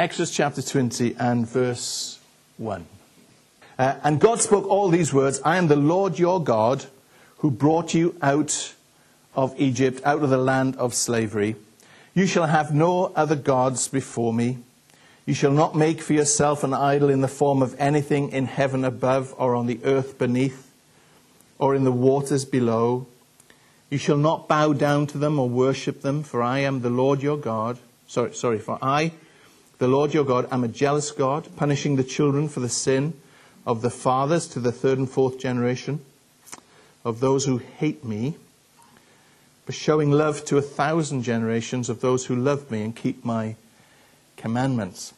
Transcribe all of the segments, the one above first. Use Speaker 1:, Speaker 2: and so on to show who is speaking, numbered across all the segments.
Speaker 1: Exodus chapter 20 and verse 1. Uh, and God spoke all these words I am the Lord your God who brought you out of Egypt, out of the land of slavery. You shall have no other gods before me. You shall not make for yourself an idol in the form of anything in heaven above, or on the earth beneath, or in the waters below. You shall not bow down to them or worship them, for I am the Lord your God. Sorry, sorry, for I, the Lord your God, I am a jealous God, punishing the children for the sin of the fathers to the third and fourth generation of those who hate me, but showing love to a thousand generations of those who love me and keep my commandments.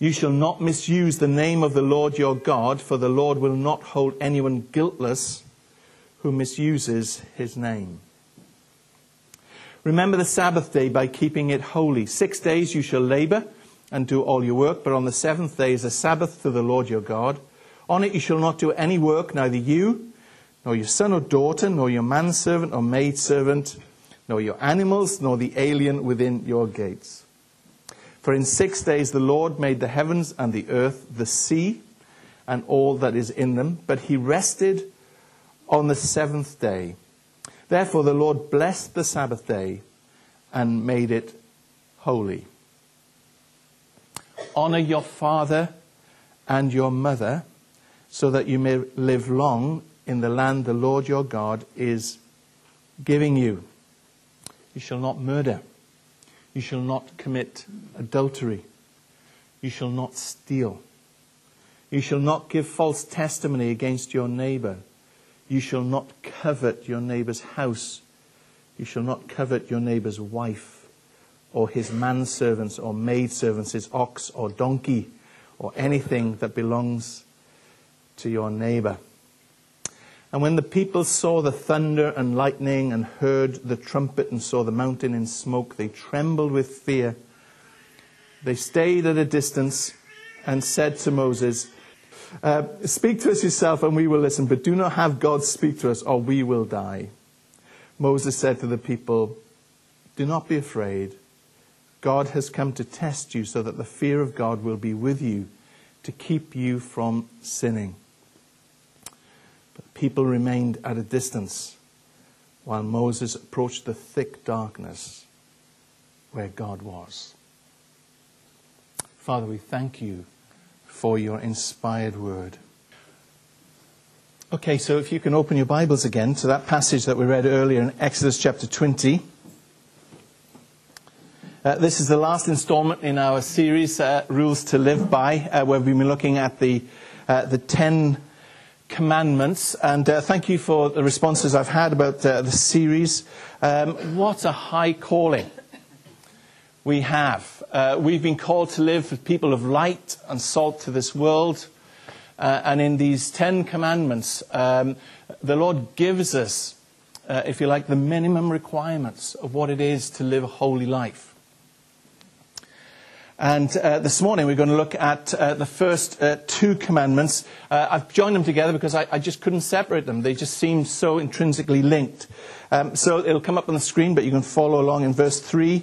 Speaker 1: You shall not misuse the name of the Lord your God, for the Lord will not hold anyone guiltless who misuses his name. Remember the Sabbath day by keeping it holy. Six days you shall labor and do all your work, but on the seventh day is a Sabbath to the Lord your God. On it you shall not do any work, neither you, nor your son or daughter, nor your manservant or maidservant, nor your animals, nor the alien within your gates. For in six days the Lord made the heavens and the earth, the sea, and all that is in them, but he rested on the seventh day. Therefore the Lord blessed the Sabbath day and made it holy. Honor your father and your mother, so that you may live long in the land the Lord your God is giving you. You shall not murder. You shall not commit adultery. You shall not steal. You shall not give false testimony against your neighbor. You shall not covet your neighbor's house. You shall not covet your neighbor's wife, or his manservants, or maidservants, his ox or donkey, or anything that belongs to your neighbor. And when the people saw the thunder and lightning and heard the trumpet and saw the mountain in smoke, they trembled with fear. They stayed at a distance and said to Moses, uh, Speak to us yourself and we will listen, but do not have God speak to us or we will die. Moses said to the people, Do not be afraid. God has come to test you so that the fear of God will be with you to keep you from sinning. But people remained at a distance while Moses approached the thick darkness where God was. Father, we thank you for your inspired word. Okay, so if you can open your Bibles again to that passage that we read earlier in Exodus chapter 20. Uh, this is the last installment in our series, uh, Rules to Live By, uh, where we've been looking at the, uh, the Ten Commandments. And uh, thank you for the responses I've had about uh, the series. Um, what a high calling we have. we've been called to live as people of light and salt to this world. and in these Ten Commandments, um, the Lord gives us, if you like, the minimum requirements of what it is to live a holy life. And uh, this morning we're going to look at uh, the first uh, two commandments. Uh, I've joined them together because I, I, just couldn't separate them. They just seem so intrinsically linked. Um, so it'll come up on the screen, but you can follow along in verse 3.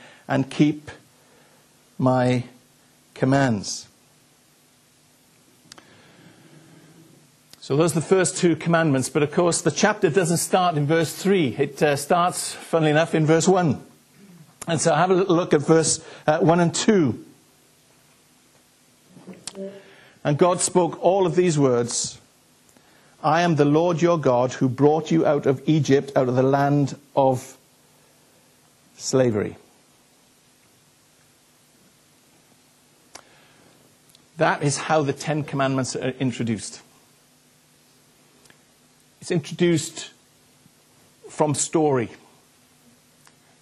Speaker 1: and keep my commands. So those are the first two commandments, but of course the chapter doesn't start in verse 3. It uh, starts, funnily enough, in verse 1. And so have a little look at verse uh, 1 and 2. And God spoke all of these words I am the Lord your God who brought you out of Egypt, out of the land of slavery. That is how the Ten Commandments are introduced. It's introduced from story,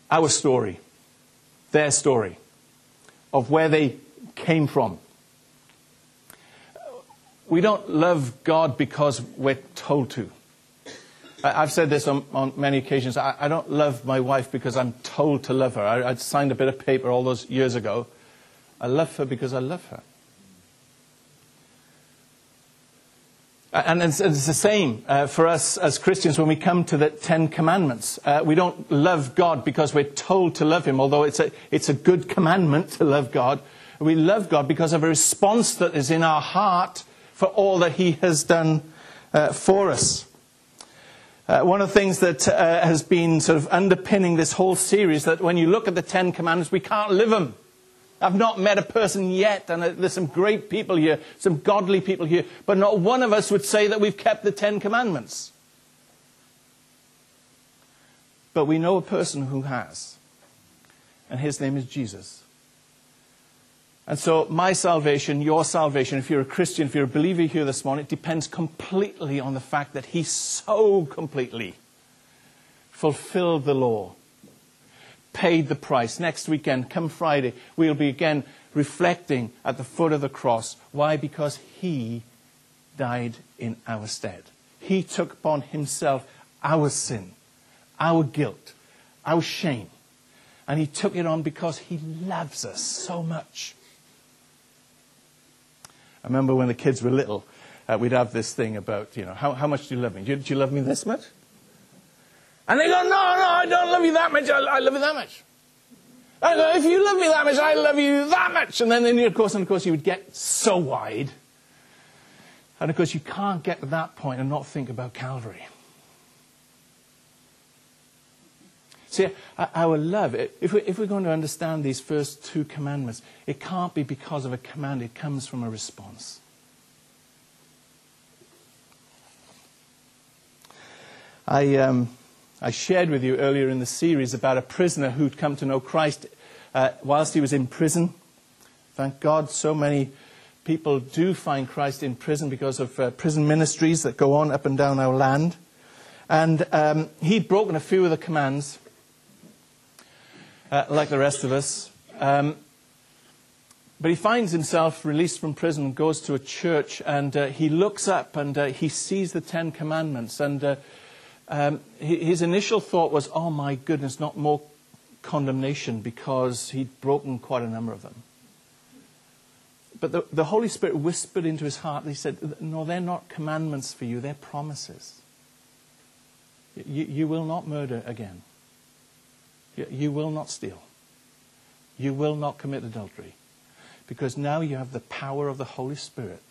Speaker 1: our story their story. of where they came from. We don't love God because we're told to. I've said this on, on many occasions. I, I, don't love my wife because I'm told to love her. I, I signed a bit of paper all those years ago. I love her because I love her. And it's, it's the same uh, for us as Christians when we come to the Ten Commandments. Uh, we don't love God because we're told to love Him, although it's a, it's a good commandment to love God. We love God because of a response that is in our heart for all that He has done uh, for us. Uh, one of the things that uh, has been sort of underpinning this whole series that when you look at the Ten Commandments, we can't live them. I've not met a person yet, and there's some great people here, some godly people here, but not one of us would say that we've kept the Ten Commandments. But we know a person who has, and his name is Jesus. And so, my salvation, your salvation, if you're a Christian, if you're a believer here this morning, it depends completely on the fact that He so completely fulfilled the law paid the price. Next weekend, come Friday, we'll be again reflecting at the foot of the cross. Why? Because He died in our stead. He took upon Himself our sin, our guilt, our shame. And He took it on because He loves us so much. I remember when the kids were little, uh, we'd have this thing about, you know, how, how much do you love me? Do you, do you love me this much? And they go, no, no, I don't love you that much. I, I love you that much. I go, if you love me that much, I love you that much. And then, then of course, and of course, you would get so wide. And of course, you can't get to that point and not think about Calvary. See, our love, if, we, if we're going to understand these first two commandments, it can't be because of a command, it comes from a response. I, um, I shared with you earlier in the series about a prisoner who'd come to know Christ uh, whilst he was in prison. Thank God so many people do find Christ in prison because of uh, prison ministries that go on up and down our land. And um, he'd broken a few of the commands, uh, like the rest of us. Um, but he finds himself released from prison, goes to a church, and uh, he looks up and uh, he sees the Ten Commandments. And uh, um, his initial thought was, oh my goodness, not more condemnation because he'd broken quite a number of them. But the, the Holy Spirit whispered into his heart, and he said, No, they're not commandments for you, they're promises. You, you will not murder again. You, you will not steal. You will not commit adultery. Because now you have the power of the Holy Spirit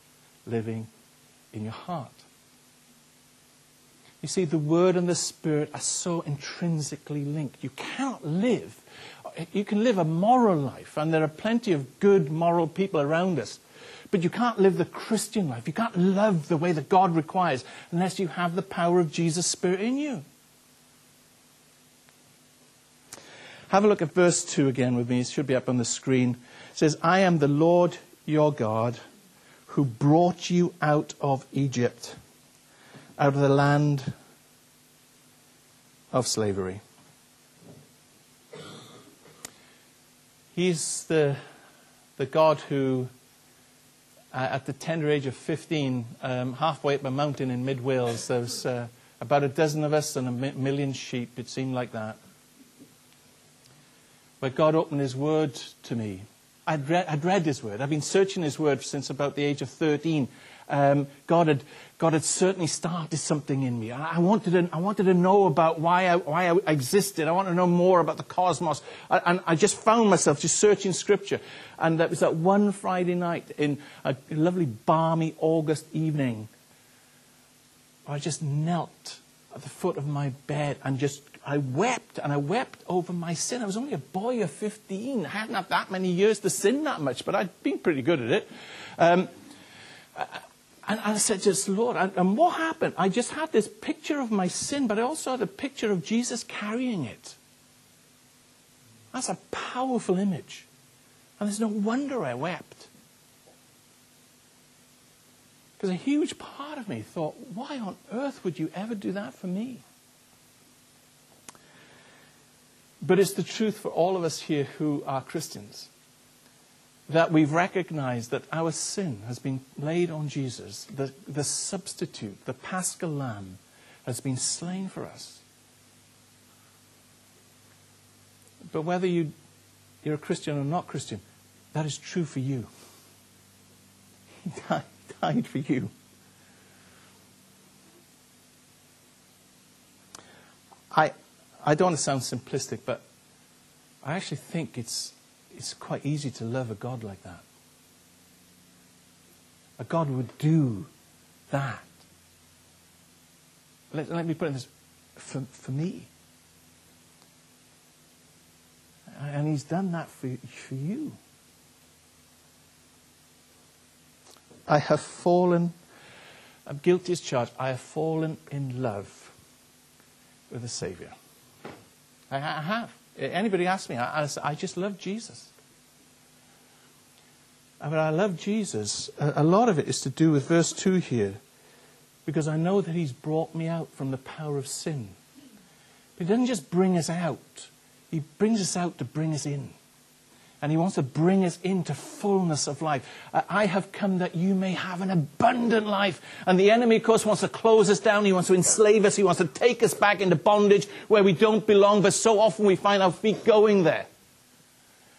Speaker 1: living in your heart. You see, the Word and the Spirit are so intrinsically linked. You cannot live. You can live a moral life, and there are plenty of good moral people around us. But you can't live the Christian life. You can't love the way that God requires unless you have the power of Jesus' Spirit in you. Have a look at verse 2 again with me. It should be up on the screen. It says, I am the Lord your God who brought you out of Egypt out of the land of slavery. He's the, the God who, uh, at the tender age of 15, um, halfway up a mountain in mid Wales, there was uh, about a dozen of us and a million sheep, it seemed like that. Where God opened His Word to me. I'd, re- I'd read His Word. I've been searching His Word since about the age of 13 um, God, had, God had certainly started something in me. I, wanted to, I wanted to know about why I, why I existed. I wanted to know more about the cosmos. I, and I just found myself just searching Scripture. And that was that one Friday night in a lovely, balmy August evening. I just knelt at the foot of my bed and just I wept and I wept over my sin. I was only a boy of 15. I hadn't had that many years to sin that much, but I'd been pretty good at it. Um, and I said, just Lord, and what happened? I just had this picture of my sin, but I also had a picture of Jesus carrying it. That's a powerful image. And there's no wonder I wept. Because a huge part of me thought, why on earth would you ever do that for me? But it's the truth for all of us here who are Christians. That we've recognized that our sin has been laid on Jesus, the, the substitute, the paschal lamb, has been slain for us. But whether you, you're a Christian or not Christian, that is true for you. He died, died for you. I, I don't want to sound simplistic, but I actually think it's, it's quite easy to love a God like that. A God would do that. Let, let me put it this for, for me. And He's done that for, for you. I have fallen, I'm guilty as charged, I have fallen in love with the Savior. I, I have. Anybody ask me, I, I, I just love Jesus. I mean, I love Jesus. A, a lot of it is to do with verse 2 here, because I know that He's brought me out from the power of sin. But He doesn't just bring us out, He brings us out to bring us in. And he wants to bring us into fullness of life. Uh, I have come that you may have an abundant life. And the enemy, of course, wants to close us down. He wants to enslave us. He wants to take us back into bondage where we don't belong. But so often we find our feet going there.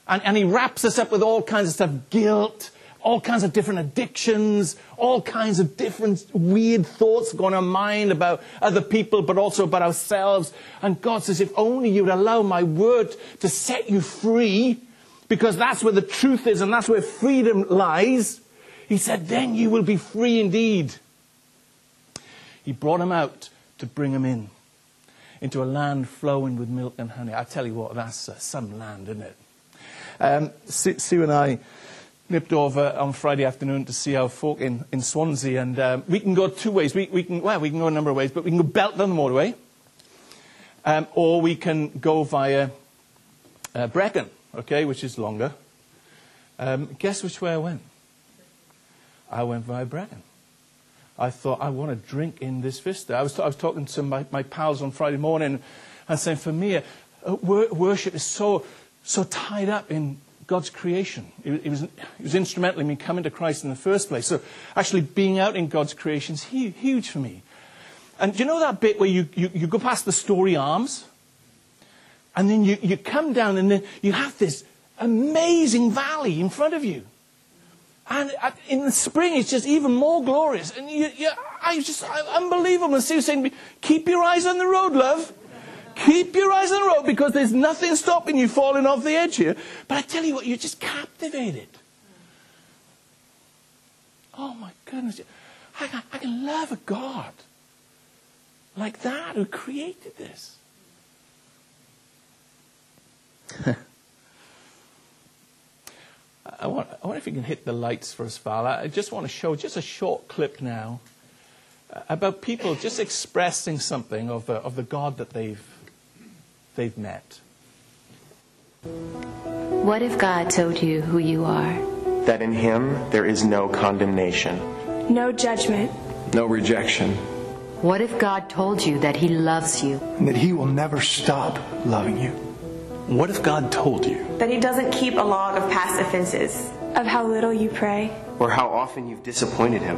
Speaker 1: And, and he wraps us up with all kinds of stuff guilt, all kinds of different addictions, all kinds of different weird thoughts going on in our mind about other people, but also about ourselves. And God says, if only you'd allow my word to set you free, because that's where the truth is and that's where freedom lies. He said, then you will be free indeed. He brought him out to bring him in into a land flowing with milk and honey. I tell you what, that's uh, some land, isn't it? Um, Sue and I nipped over on Friday afternoon to see our folk in, in Swansea, and um, we can go two ways. We, we, can, well, we can go a number of ways, but we can go belt on the motorway, um, or we can go via uh, Brecon okay, which is longer. Um, guess which way I went? I went via Brecon. I thought, I want to drink in this vista. I was, I was talking to my, my pals on Friday morning and saying, for me, uh, wor- worship is so, so tied up in God's creation. It, it, was, it was instrumental in me coming to Christ in the first place. So actually being out in God's creation is huge, huge for me. And do you know that bit where you, you, you go past the Storey Arms? And then you, you come down and then you have this amazing valley in front of you. And uh, in the spring, it's just even more glorious. And you, you, I just, unbelievable. And Sue saying, keep your eyes on the road, love. Keep your eyes on the road because there's nothing stopping you falling off the edge here. But I tell you what, you're just captivated. Oh my goodness. I, I can love a God like that who created this. I, want, I wonder if you can hit the lights for us, Val. I just want to show just a short clip now uh, about people just expressing something of, uh, of the God that they've, they've met.
Speaker 2: What if God told you who you are?
Speaker 3: That in Him there is no condemnation,
Speaker 4: no judgment,
Speaker 5: no rejection.
Speaker 2: What if God told you that He loves you?
Speaker 6: And that He will never stop loving you?
Speaker 5: What if God told you
Speaker 4: that He doesn't keep a log of past offenses, of how little you pray,
Speaker 3: or how often you've disappointed Him?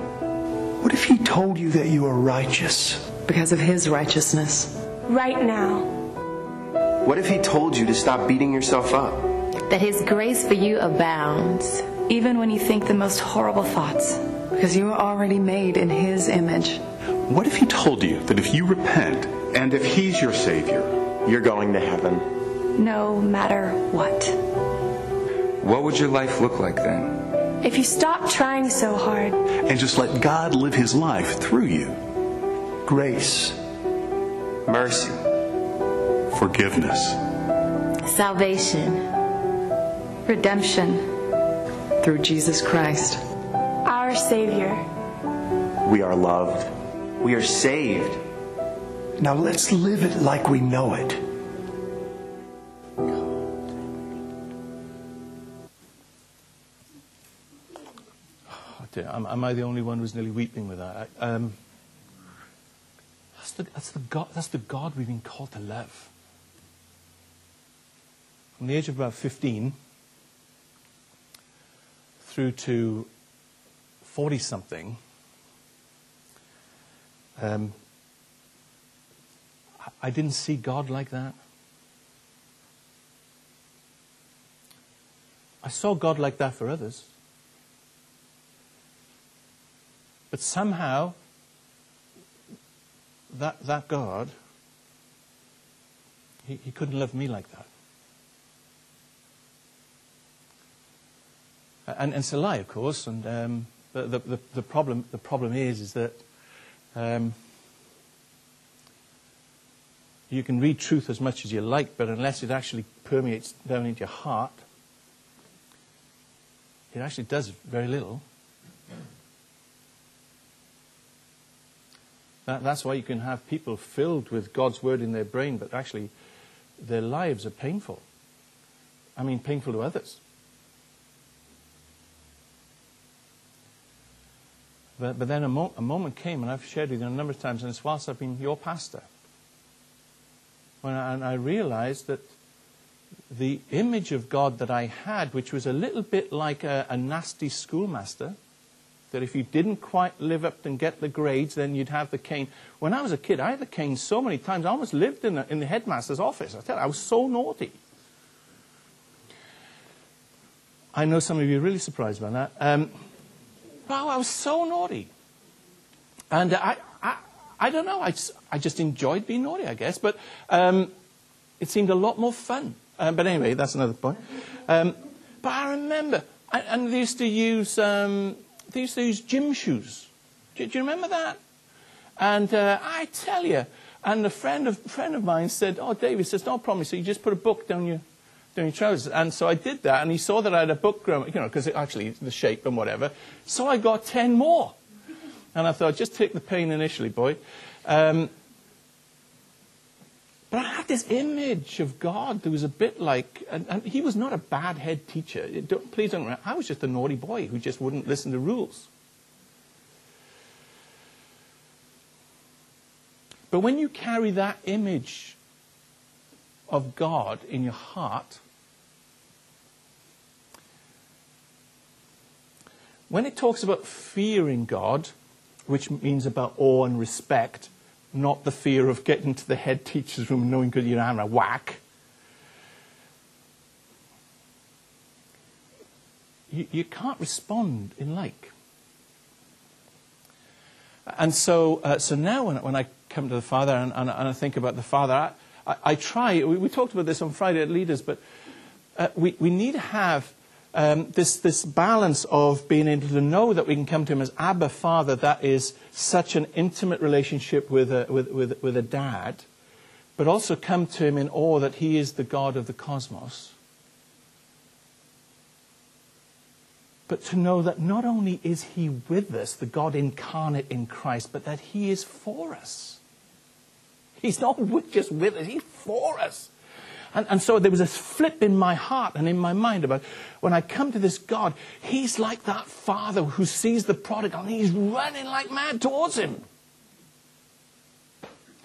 Speaker 6: What if He told you that you are righteous
Speaker 7: because of His righteousness?
Speaker 4: Right now.
Speaker 3: What if He told you to stop beating yourself up?
Speaker 2: That His grace for you abounds,
Speaker 7: even when you think the most horrible thoughts, because you are already made in His image.
Speaker 5: What if He told you that if you repent and if He's your Savior,
Speaker 3: you're going to heaven?
Speaker 4: No matter what.
Speaker 8: What would your life look like then?
Speaker 4: If you stop trying so hard
Speaker 5: and just let God live His life through you.
Speaker 6: Grace,
Speaker 3: mercy,
Speaker 5: forgiveness,
Speaker 2: salvation,
Speaker 7: redemption through Jesus Christ,
Speaker 4: our Savior.
Speaker 3: We are loved. We are saved.
Speaker 6: Now let's live it like we know it.
Speaker 1: Am, am, I the only one who's nearly weeping with that? Um, that's, the, that's, the God, that's the God we've been called to love. From the age of about 15, through to 40 something, um, I- I didn't see God like that. I saw God like that for others. But somehow, that, that God, he, he couldn't love me like that. And, and it's a lie, of course. And um, the, the, the, problem the problem is is that um, you can read truth as much as you like, but unless it actually permeates down into your heart, it actually does very little. That, that's why you can have people filled with God's word in their brain, but actually their lives are painful. I mean, painful to others. But, but then a, mo- a moment came, and I've shared with you a number of times, and it's whilst I've been your pastor, when I, and I realized that the image of God that I had, which was a little bit like a, a nasty schoolmaster, that if you didn't quite live up and get the grades, then you'd have the cane. When I was a kid, I had the cane so many times, I almost lived in the, in the headmaster's office. I tell you, I was so naughty. I know some of you are really surprised by that. Um, wow, I was so naughty. And I, I, I don't know, I just, I just enjoyed being naughty, I guess, but um, it seemed a lot more fun. Um, but anyway, that's another point. Um, but I remember, I, and they used to use, um, they used to use gym shoes. Do, do you remember that? And uh, I tell you, and a friend of, friend of mine said, oh, David says, no problem. So you just put a book down your, down your trousers. And so I did that, and he saw that I had a book, growing you know, because actually the shape and whatever. So I got 10 more. And I thought, just take the pain initially, boy. Um, but I had this image of God that was a bit like, and, and he was not a bad head teacher. Don't, please don't. I was just a naughty boy who just wouldn't listen to rules. But when you carry that image of God in your heart, when it talks about fearing God, which means about awe and respect, not the fear of getting to the head teacher's room knowing good you're a whack. You, you can't respond in like. And so, uh, so now when, when I come to the Father and, and, and I think about the Father, I, I, I try, we, we, talked about this on Friday at Leaders, but uh, we, we need to have um, this, this balance of being able to know that we can come to Him as Abba Father, that is such an intimate relationship with a, with, with, with a dad, but also come to Him in awe that He is the God of the cosmos. But to know that not only is He with us, the God incarnate in Christ, but that He is for us. He's not just with us, He's for us. And, and, so there was a flip in my heart and in my mind about when I come to this God, He's like that father who sees the prodigal and he's running like mad towards him.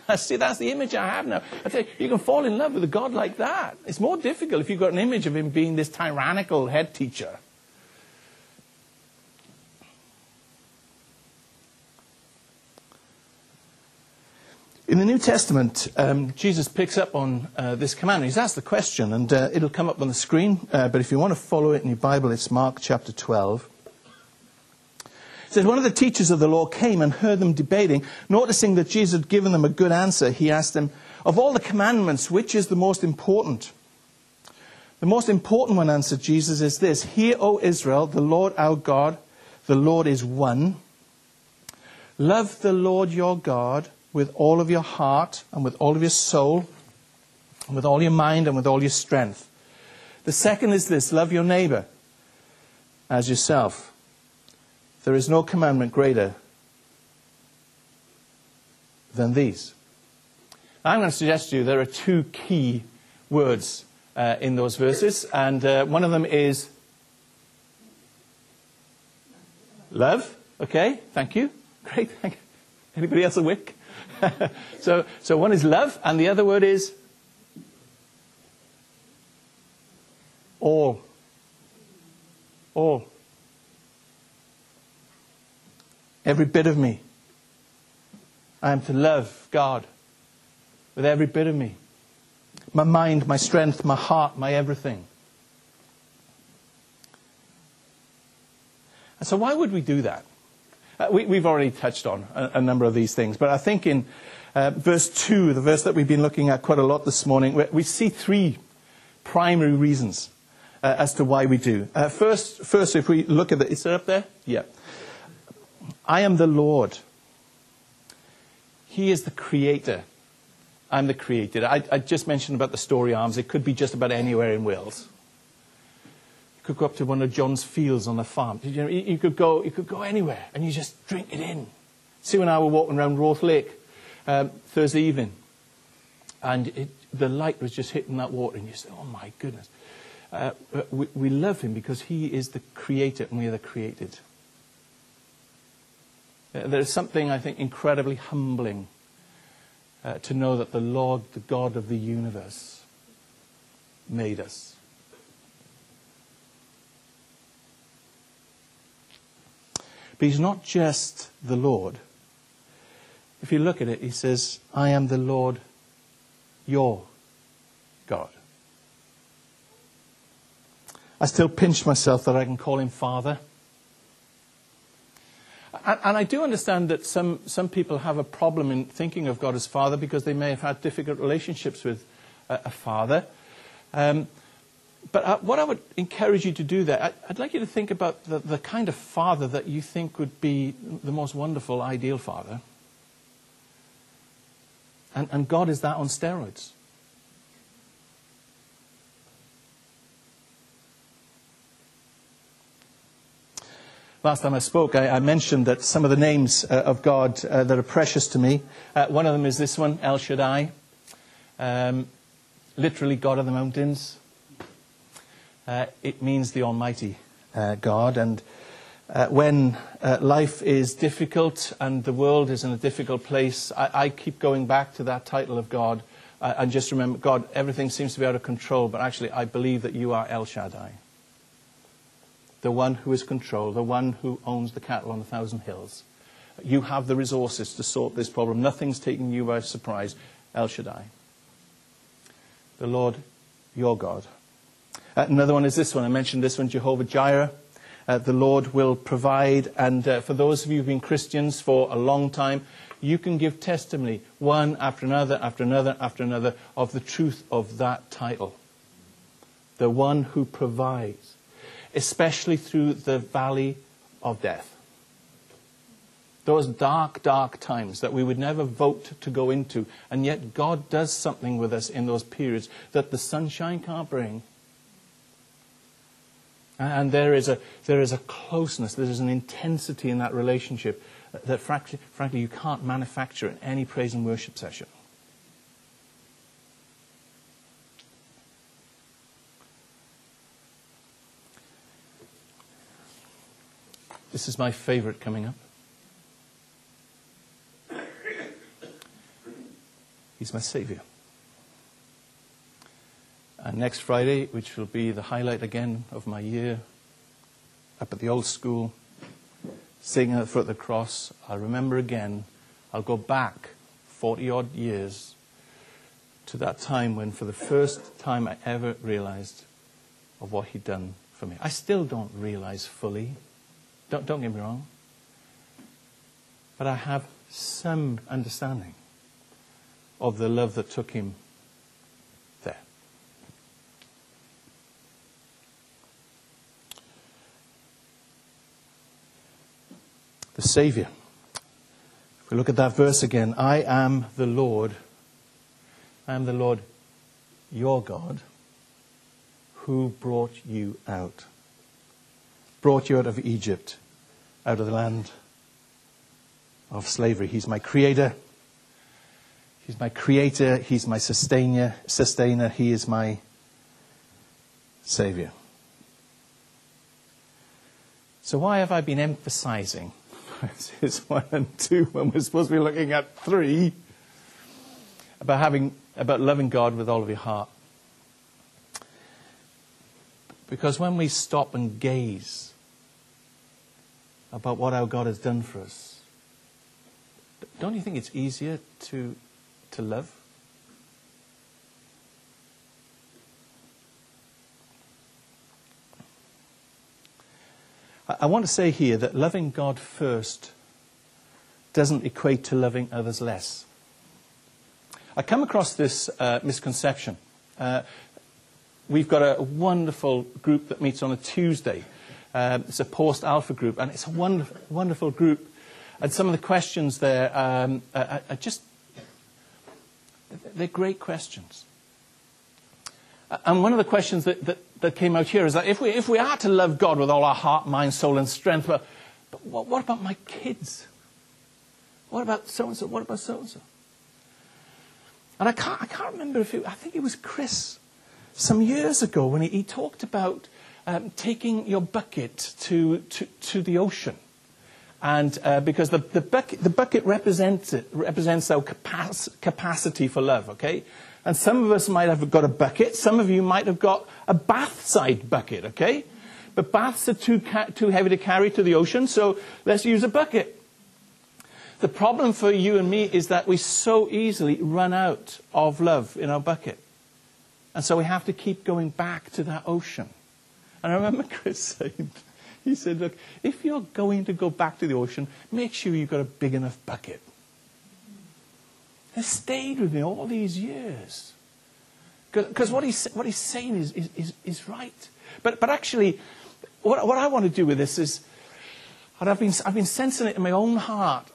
Speaker 1: I see, that's the image I have now. I tell you, you can fall in love with a God like that. It's more difficult if you've got an image of Him being this tyrannical head teacher. In the New Testament, um, Jesus picks up on uh, this command. He's asked the question, and uh, it'll come up on the screen, uh, but if you want to follow it in your Bible, it's Mark chapter 12. It says, One of the teachers of the law came and heard them debating. Noticing that Jesus had given them a good answer, he asked them, Of all the commandments, which is the most important? The most important one, answered Jesus, is this Hear, O Israel, the Lord our God, the Lord is one. Love the Lord your God with all of your heart and with all of your soul, and with all your mind and with all your strength. The second is this love your neighbor as yourself. There is no commandment greater than these. I'm going to suggest to you there are two key words uh, in those verses, and uh, one of them is love. Okay, thank you. Great, thank you. Anybody else awake? so, so one is love, and the other word is all. All. every bit of me. I am to love God with every bit of me my mind, my strength, my heart, my everything. And so, why would we do that? Uh, we, have already touched on a, a, number of these things, but I think in uh, verse 2, the verse that we've been looking at quite a lot this morning, we, see three primary reasons uh, as to why we do. Uh, first, first, if we look at it, is it up there? Yeah. I am the Lord. He is the creator. I'm the creator. I, I just mentioned about the Storey Arms. It could be just about anywhere in Wales. Could go up to one of John's fields on the farm. You, know, you, could go, you could go anywhere and you just drink it in. Sue and I were walking around Roath Lake um, Thursday evening, and it, the light was just hitting that water, and you said, "Oh my goodness." Uh, we, we love him because he is the creator and we are the created. Uh, there's something, I think, incredibly humbling uh, to know that the Lord, the God of the universe, made us. But he's not just the Lord. If you look at it, he says, I am the Lord your God. I still pinch myself that I can call him Father. And, I do understand that some, some people have a problem in thinking of God as Father because they may have had difficult relationships with a, a father. Um, but I, what I would encourage you to do there, I, would like you to think about the, the kind of father that you think would be the most wonderful, ideal father. And, and God is that on steroids. Last time I spoke, I, I mentioned that some of the names uh, of God uh, that are precious to me, uh, one of them is this one, El Shaddai, um, literally God of the mountains. Uh, it means the Almighty uh, God. And uh, when life is difficult and the world is in a difficult place, I, I keep going back to that title of God and just remember, God, everything seems to be out of control, but actually I believe that you are El Shaddai the one who is control, the one who owns the cattle on a thousand hills. You have the resources to sort this problem. Nothing's taking you by surprise. El Shaddai. The Lord, your God. Uh, another one is this one. I mentioned this one, Jehovah Jireh. Uh, the Lord will provide. And uh, for those of you who've been Christians for a long time, you can give testimony, one after another, after another, after another, of the truth of that title. The one who provides especially through the valley of death. Those dark, dark times that we would never vote to go into, and yet God does something with us in those periods that the sunshine can't bring. And there is a, there is a closeness, there is an intensity in that relationship that, frankly, frankly, you can't manufacture in any praise and worship session. This is my favorite coming up. He's my Savior. And next Friday, which will be the highlight again of my year, up at the old school, singing at the foot of the cross, I'll remember again, I'll go back 40 odd years to that time when, for the first time, I ever realized of what He'd done for me. I still don't realize fully don't, don't get me wrong. But I have some understanding of the love that took him The Savior. If we look at that verse again, I am the Lord. I am the Lord your God who brought you out brought you out of Egypt, out of the land of slavery. He's my creator. He's my creator. He's my sustainer. Sustainer. He is my savior. So why have I been emphasizing verses one and two when we're supposed to be looking at three about having about loving God with all of your heart? Because when we stop and gaze about what our God has done for us. don't you think it's easier to, to love? I, want to say here that loving God first doesn't equate to loving others less. I come across this uh, misconception. Uh, we've got a wonderful group that meets on a Tuesday. Um, it's a post alpha group, and it's a wonderful, wonderful group. And some of the questions there um, are, are just, they're great questions. And one of the questions that, that, that, came out here is that if we, if we are to love God with all our heart, mind, soul, and strength, but, but what, what about my kids? What about so and so? What about so and so? And I can't, I can't remember if it, I think it was Chris some years ago when he, he talked about um, taking your bucket to, to, to the ocean. And uh, because the, the, bucket, the bucket represents, it, represents our capac- capacity for love, okay? And some of us might have got a bucket, some of you might have got a bath side bucket, okay? But baths are too, ca- too heavy to carry to the ocean, so let's use a bucket. The problem for you and me is that we so easily run out of love in our bucket. And so we have to keep going back to that ocean. And I remember Chris saying, he said, look, if you're going to go back to the ocean, make sure you've got a big enough bucket. It stayed with me all these years. Because what he's, what he's saying is, is, is, right. But, but actually, what, what I want to do with this is, and I've been, I've been sensing it in my own heart.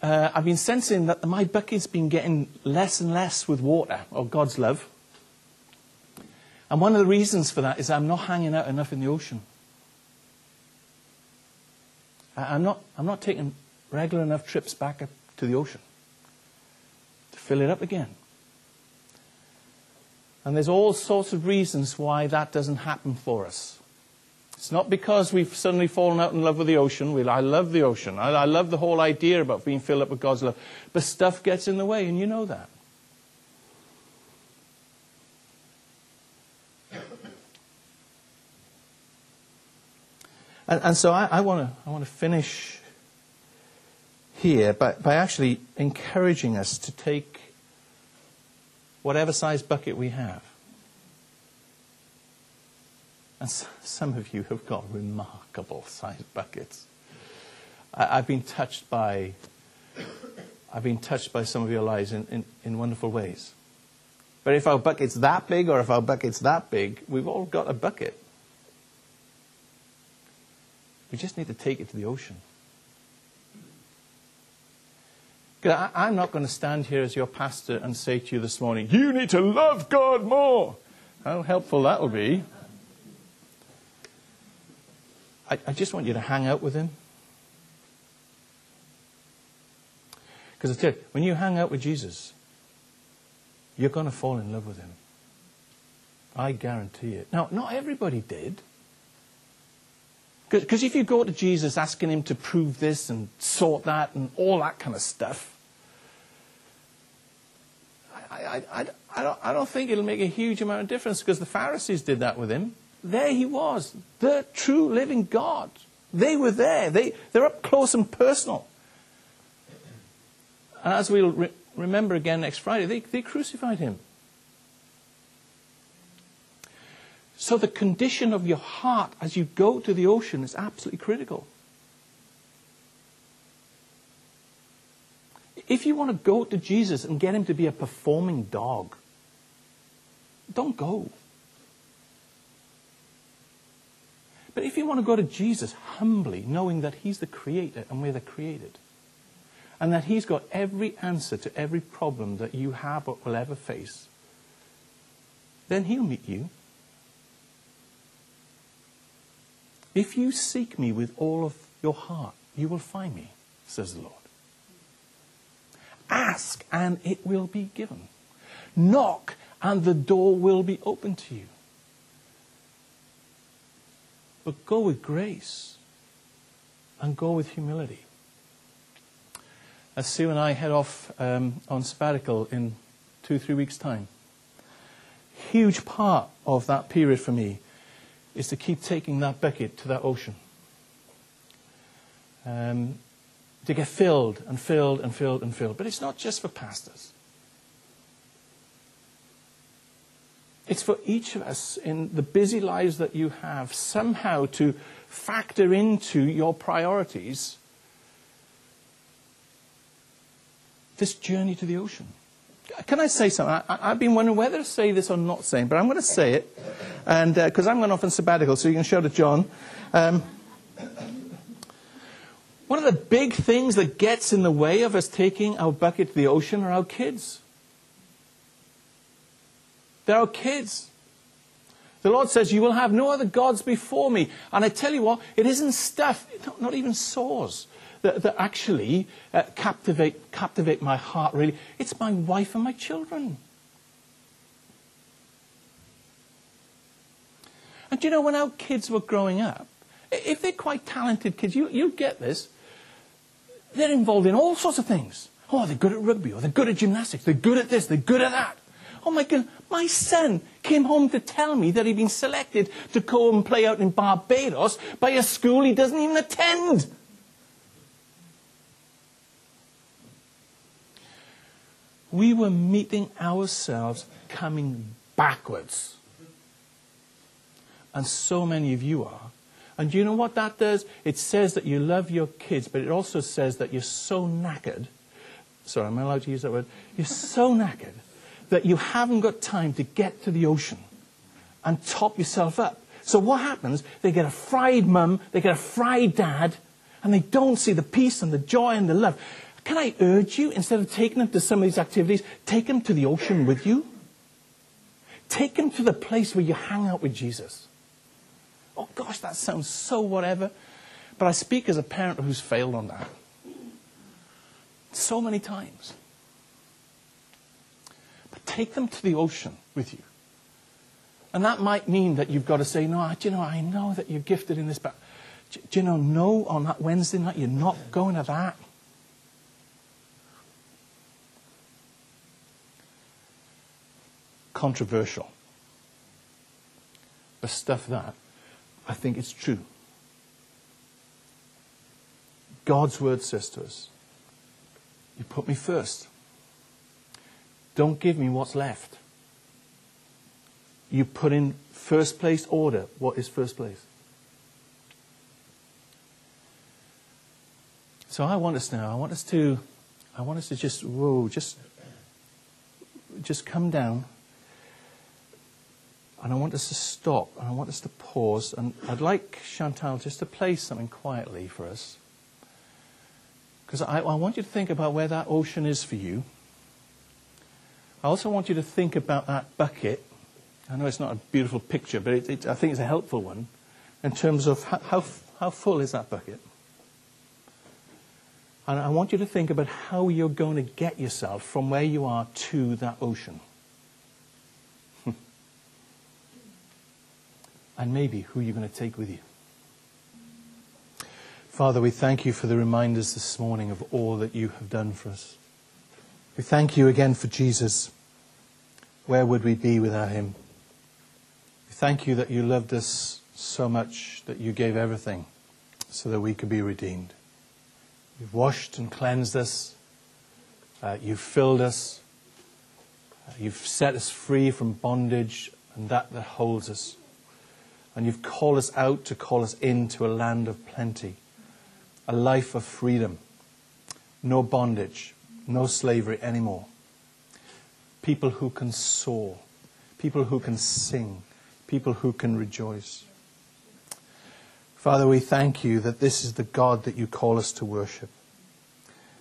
Speaker 1: Uh, I've been sensing that my bucket's been getting less and less with water, or God's love. And one of the reasons for that is I'm not hanging out enough in the ocean. I'm not, I'm not taking regular enough trips back up to the ocean fill it up again. And there's all sorts of reasons why that doesn't happen for us. It's not because we've suddenly fallen out in love with the ocean. We, I love the ocean. I, I love the whole idea about being filled up with God's love. But stuff gets in the way, and you know that. And, and so I, I want to I want to finish here by, by actually encouraging us to take whatever size bucket we have. And some of you have got remarkable size buckets. I, have been touched by I've been touched by some of your lives in, in, in wonderful ways. But if our bucket's that big or if our bucket's that big, we've all got a bucket. We just need to take it to the ocean. I, am not going to stand here as your pastor and say to you this morning, you need to love God more. How helpful that will be. I, I just want you to hang out with Him. Because I tell you, when you hang out with Jesus, you're going to fall in love with Him. I guarantee it. Now, not everybody did. Because if you go to Jesus asking him to prove this and sort that and all that kind of stuff, I, I, I, don't, I don't think it'll make a huge amount of difference because the Pharisees did that with him. There he was, the true living God. They were there. They, they're up close and personal. And as we'll re- remember again next Friday, they, they crucified him. So the condition of your heart as you go to the ocean is absolutely critical. If you want to go to Jesus and get him to be a performing dog, don't go. But if you want to go to Jesus humbly, knowing that he's the creator and we're the created, and that he's got every answer to every problem that you have or will ever face, then he'll meet you. If you seek me with all of your heart, you will find me, says the Lord. Ask and it will be given. Knock and the door will be open to you. But go with grace and go with humility. As Sue and I head off um, on sabbatical in two, three weeks' time, huge part of that period for me is to keep taking that bucket to that ocean. Um, to get filled and filled and filled and filled. But it's not just for pastors. It's for each of us in the busy lives that you have somehow to factor into your priorities this journey to the ocean. Can I say something? I, have been wondering whether to say this or not saying, but I'm going to say it, and because uh, I'm going off on sabbatical, so you can show to John. Um, one of the big things that gets in the way of us taking our bucket to the ocean are our kids. They're our kids. The Lord says, You will have no other gods before me. And I tell you what, it isn't stuff, not even saws, that, that actually uh, captivate, captivate my heart, really. It's my wife and my children. And you know, when our kids were growing up, if they're quite talented kids, you, you get this, they're involved in all sorts of things. Oh, they're good at rugby, or they're good at gymnastics, they're good at this, they're good at that. Oh my God, my son came home to tell me that he'd been selected to go and play out in Barbados by a school he doesn't even attend. We were meeting ourselves coming backwards. And so many of you are. And do you know what that does? It says that you love your kids, but it also says that you're so knackered. Sorry, am I allowed to use that word? You're so knackered that you haven't got time to get to the ocean and top yourself up. So what happens? They get a fried mum, they get a fried dad, and they don't see the peace and the joy and the love. Can I urge you, instead of taking them to some of these activities, take them to the ocean with you? Take them to the place where you hang out with Jesus. Oh gosh, that sounds so whatever. But I speak as a parent who's failed on that. So many times. But take them to the ocean with you. And that might mean that you've got to say, no, you know, I know that you're gifted in this, but do you know, no, on that Wednesday night, you're not going to that. Controversial. But stuff that, I think it's true. God's word says to us, you put me first. Don't give me what's left. You put in first place order. What is first place? So I want us now, I want us to, I want us to just, whoa, just, just come down. And I want us to stop and I want us to pause. And I'd like Chantal just to play something quietly for us. Because I, I want you to think about where that ocean is for you. I also want you to think about that bucket. I know it's not a beautiful picture, but it, it, I think it's a helpful one in terms of how, how, how full is that bucket? And I want you to think about how you're going to get yourself from where you are to that ocean. And maybe who you're going to take with you. Father, we thank you for the reminders this morning of all that you have done for us. We thank you again for Jesus. Where would we be without him? We thank you that you loved us so much that you gave everything so that we could be redeemed. You've washed and cleansed us. Uh, you've filled us. Uh, you've set us free from bondage and that that holds us. And you've called us out to call us into a land of plenty, a life of freedom, no bondage, no slavery anymore. People who can soar, people who can sing, people who can rejoice. Father, we thank you that this is the God that you call us to worship.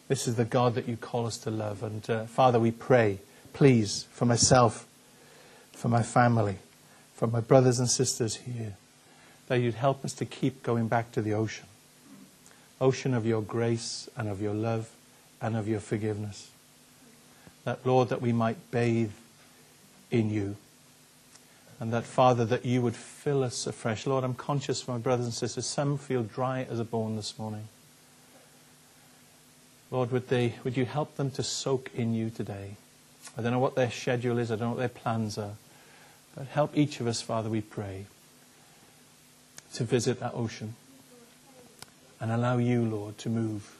Speaker 1: This is the God that you call us to love. And uh, Father, we pray, please, for myself, for my family, for my brothers and sisters here, that you'd help us to keep going back to the ocean. Ocean of your grace and of your love and of your forgiveness. That, Lord, that we might bathe in you. And that, Father, that you would fill us afresh. Lord, I'm conscious, my brothers and sisters, some feel dry as a bone this morning. Lord, would, they, would you help them to soak in you today? I don't know what their schedule is, I don't know what their plans are. But help each of us, Father, we pray, to visit that ocean and allow you, Lord, to move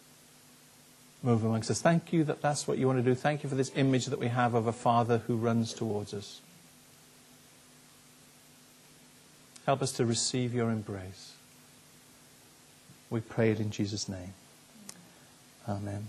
Speaker 1: move amongst us. Thank you that that's what you want to do. Thank you for this image that we have of a father who runs towards us. Help us to receive your embrace. We pray it in Jesus' name. Amen.